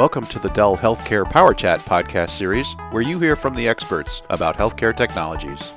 Welcome to the Dell Healthcare Power Chat podcast series, where you hear from the experts about healthcare technologies.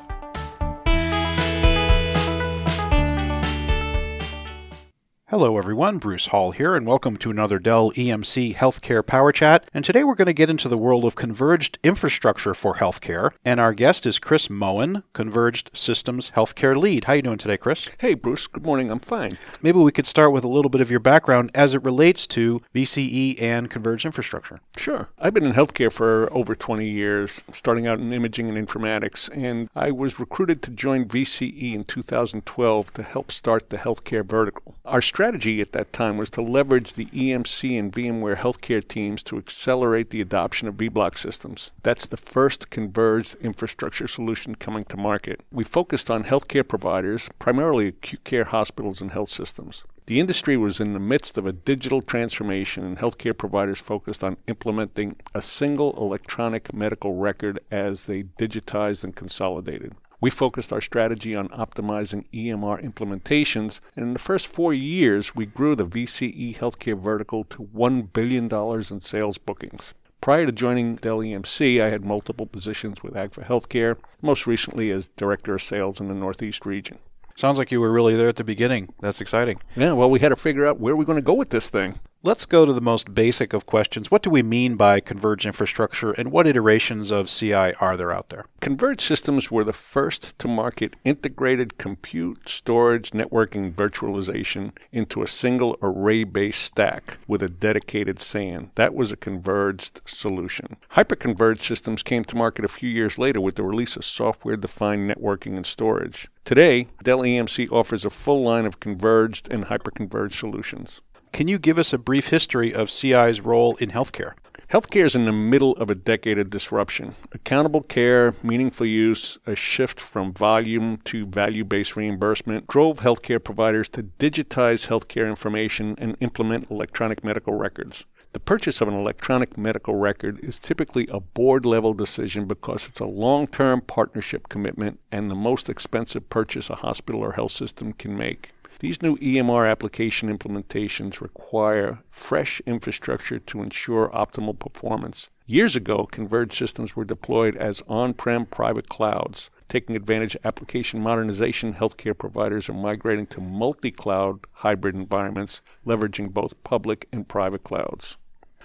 Hello, everyone. Bruce Hall here, and welcome to another Dell EMC Healthcare Power Chat. And today we're going to get into the world of converged infrastructure for healthcare. And our guest is Chris Moen, Converged Systems Healthcare Lead. How are you doing today, Chris? Hey, Bruce. Good morning. I'm fine. Maybe we could start with a little bit of your background as it relates to VCE and converged infrastructure. Sure. I've been in healthcare for over 20 years, starting out in imaging and informatics, and I was recruited to join VCE in 2012 to help start the healthcare vertical. Our strategy at that time was to leverage the EMC and VMware healthcare teams to accelerate the adoption of vBlock systems. That's the first converged infrastructure solution coming to market. We focused on healthcare providers, primarily acute care hospitals and health systems. The industry was in the midst of a digital transformation, and healthcare providers focused on implementing a single electronic medical record as they digitized and consolidated. We focused our strategy on optimizing EMR implementations, and in the first four years, we grew the VCE healthcare vertical to $1 billion in sales bookings. Prior to joining Dell EMC, I had multiple positions with Agfa Healthcare, most recently as Director of Sales in the Northeast region. Sounds like you were really there at the beginning. That's exciting. Yeah, well, we had to figure out where we're going to go with this thing. Let's go to the most basic of questions. What do we mean by converged infrastructure and what iterations of CI are there out there? Converged systems were the first to market integrated compute, storage, networking, virtualization into a single array based stack with a dedicated SAN. That was a converged solution. Hyperconverged systems came to market a few years later with the release of software defined networking and storage. Today, Dell EMC offers a full line of converged and hyperconverged solutions. Can you give us a brief history of CI's role in healthcare? Healthcare is in the middle of a decade of disruption. Accountable care, meaningful use, a shift from volume to value based reimbursement drove healthcare providers to digitize healthcare information and implement electronic medical records. The purchase of an electronic medical record is typically a board level decision because it's a long term partnership commitment and the most expensive purchase a hospital or health system can make. These new EMR application implementations require fresh infrastructure to ensure optimal performance. Years ago, converged systems were deployed as on prem private clouds. Taking advantage of application modernization, healthcare providers are migrating to multi cloud hybrid environments, leveraging both public and private clouds.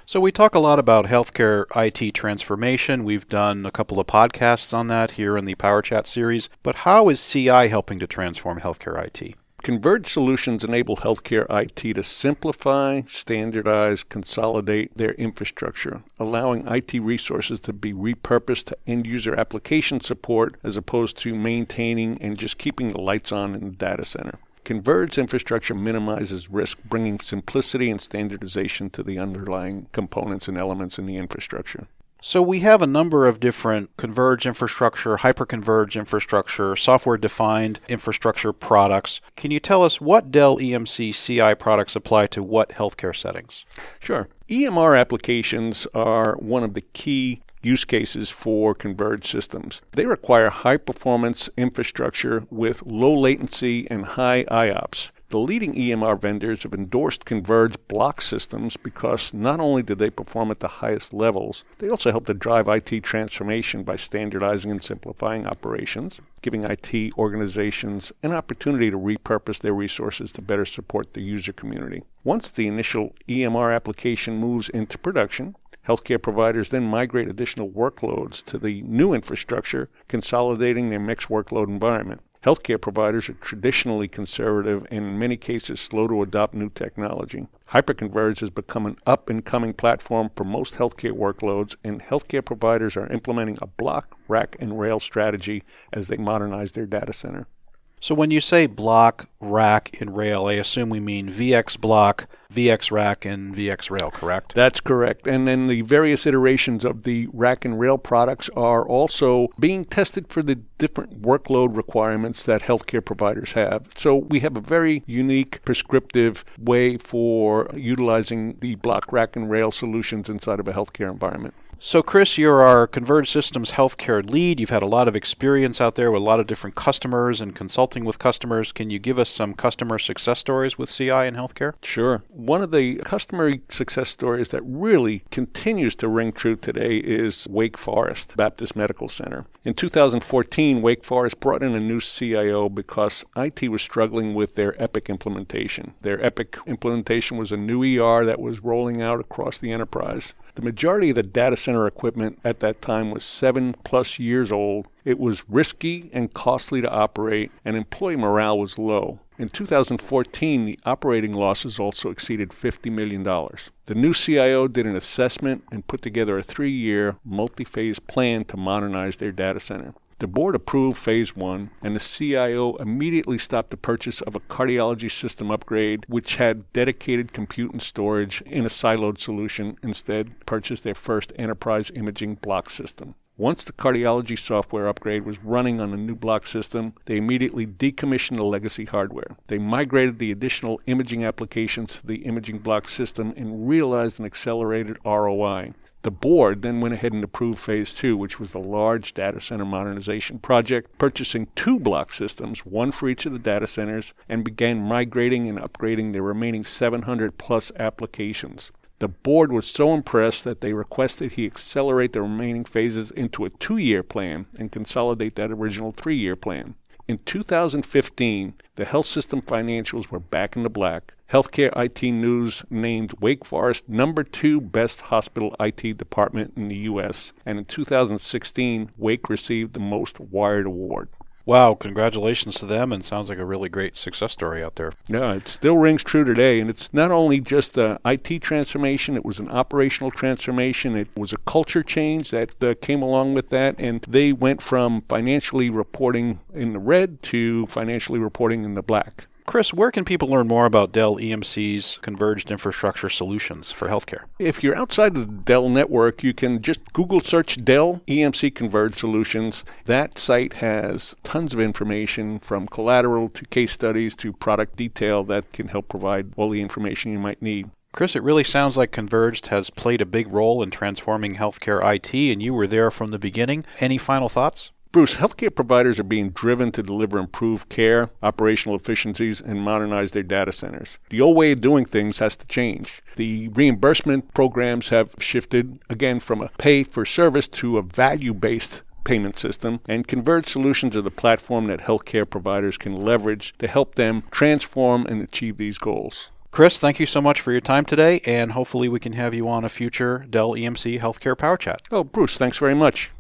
So, we talk a lot about healthcare IT transformation. We've done a couple of podcasts on that here in the Power Chat series. But how is CI helping to transform healthcare IT? Converged solutions enable healthcare IT to simplify, standardize, consolidate their infrastructure, allowing IT resources to be repurposed to end user application support as opposed to maintaining and just keeping the lights on in the data center. Converged infrastructure minimizes risk, bringing simplicity and standardization to the underlying components and elements in the infrastructure. So we have a number of different converged infrastructure, hyperconverged infrastructure, software defined infrastructure products. Can you tell us what Dell EMC CI products apply to what healthcare settings? Sure. EMR applications are one of the key use cases for converged systems. They require high performance infrastructure with low latency and high IOPS. The leading EMR vendors have endorsed converged block systems because not only do they perform at the highest levels, they also help to drive IT transformation by standardizing and simplifying operations, giving IT organizations an opportunity to repurpose their resources to better support the user community. Once the initial EMR application moves into production, Healthcare providers then migrate additional workloads to the new infrastructure, consolidating their mixed workload environment. Healthcare providers are traditionally conservative and in many cases slow to adopt new technology. Hyperconverged has become an up and coming platform for most healthcare workloads, and healthcare providers are implementing a block, rack, and rail strategy as they modernize their data center. So when you say block, rack, and rail, I assume we mean VxBlock, VX rack, and VxRail, correct? That's correct. And then the various iterations of the rack and rail products are also being tested for the different workload requirements that healthcare providers have. So we have a very unique prescriptive way for utilizing the block, rack, and rail solutions inside of a healthcare environment. So, Chris, you're our Converge Systems healthcare lead. You've had a lot of experience out there with a lot of different customers and consulting with customers. Can you give us some customer success stories with CI in healthcare? Sure. One of the customer success stories that really continues to ring true today is Wake Forest Baptist Medical Center. In 2014, Wake Forest brought in a new CIO because IT was struggling with their Epic implementation. Their Epic implementation was a new ER that was rolling out across the enterprise. The majority of the data center equipment at that time was seven plus years old. It was risky and costly to operate, and employee morale was low. In 2014, the operating losses also exceeded $50 million. The new CIO did an assessment and put together a three year, multi phase plan to modernize their data center. The board approved phase one, and the CIO immediately stopped the purchase of a cardiology system upgrade, which had dedicated compute and storage in a siloed solution. Instead, purchased their first enterprise imaging block system. Once the cardiology software upgrade was running on the new block system, they immediately decommissioned the legacy hardware. They migrated the additional imaging applications to the imaging block system and realized an accelerated ROI. The board then went ahead and approved phase two, which was the large data center modernization project, purchasing two block systems, one for each of the data centers, and began migrating and upgrading the remaining 700 plus applications. The board was so impressed that they requested he accelerate the remaining phases into a two year plan and consolidate that original three year plan. In 2015, the health system financials were back in the black. Healthcare IT News named Wake Forest number two best hospital IT department in the U.S., and in 2016, Wake received the Most Wired Award. Wow, congratulations to them, and sounds like a really great success story out there. Yeah, it still rings true today, and it's not only just an IT transformation, it was an operational transformation, it was a culture change that uh, came along with that, and they went from financially reporting in the red to financially reporting in the black. Chris, where can people learn more about Dell EMC's converged infrastructure solutions for healthcare? If you're outside of the Dell network, you can just Google search Dell EMC Converged Solutions. That site has tons of information from collateral to case studies to product detail that can help provide all the information you might need. Chris, it really sounds like Converged has played a big role in transforming healthcare IT, and you were there from the beginning. Any final thoughts? Bruce, healthcare providers are being driven to deliver improved care, operational efficiencies, and modernize their data centers. The old way of doing things has to change. The reimbursement programs have shifted, again, from a pay for service to a value based payment system, and Converge Solutions are the platform that healthcare providers can leverage to help them transform and achieve these goals. Chris, thank you so much for your time today, and hopefully we can have you on a future Dell EMC Healthcare Power Chat. Oh, Bruce, thanks very much.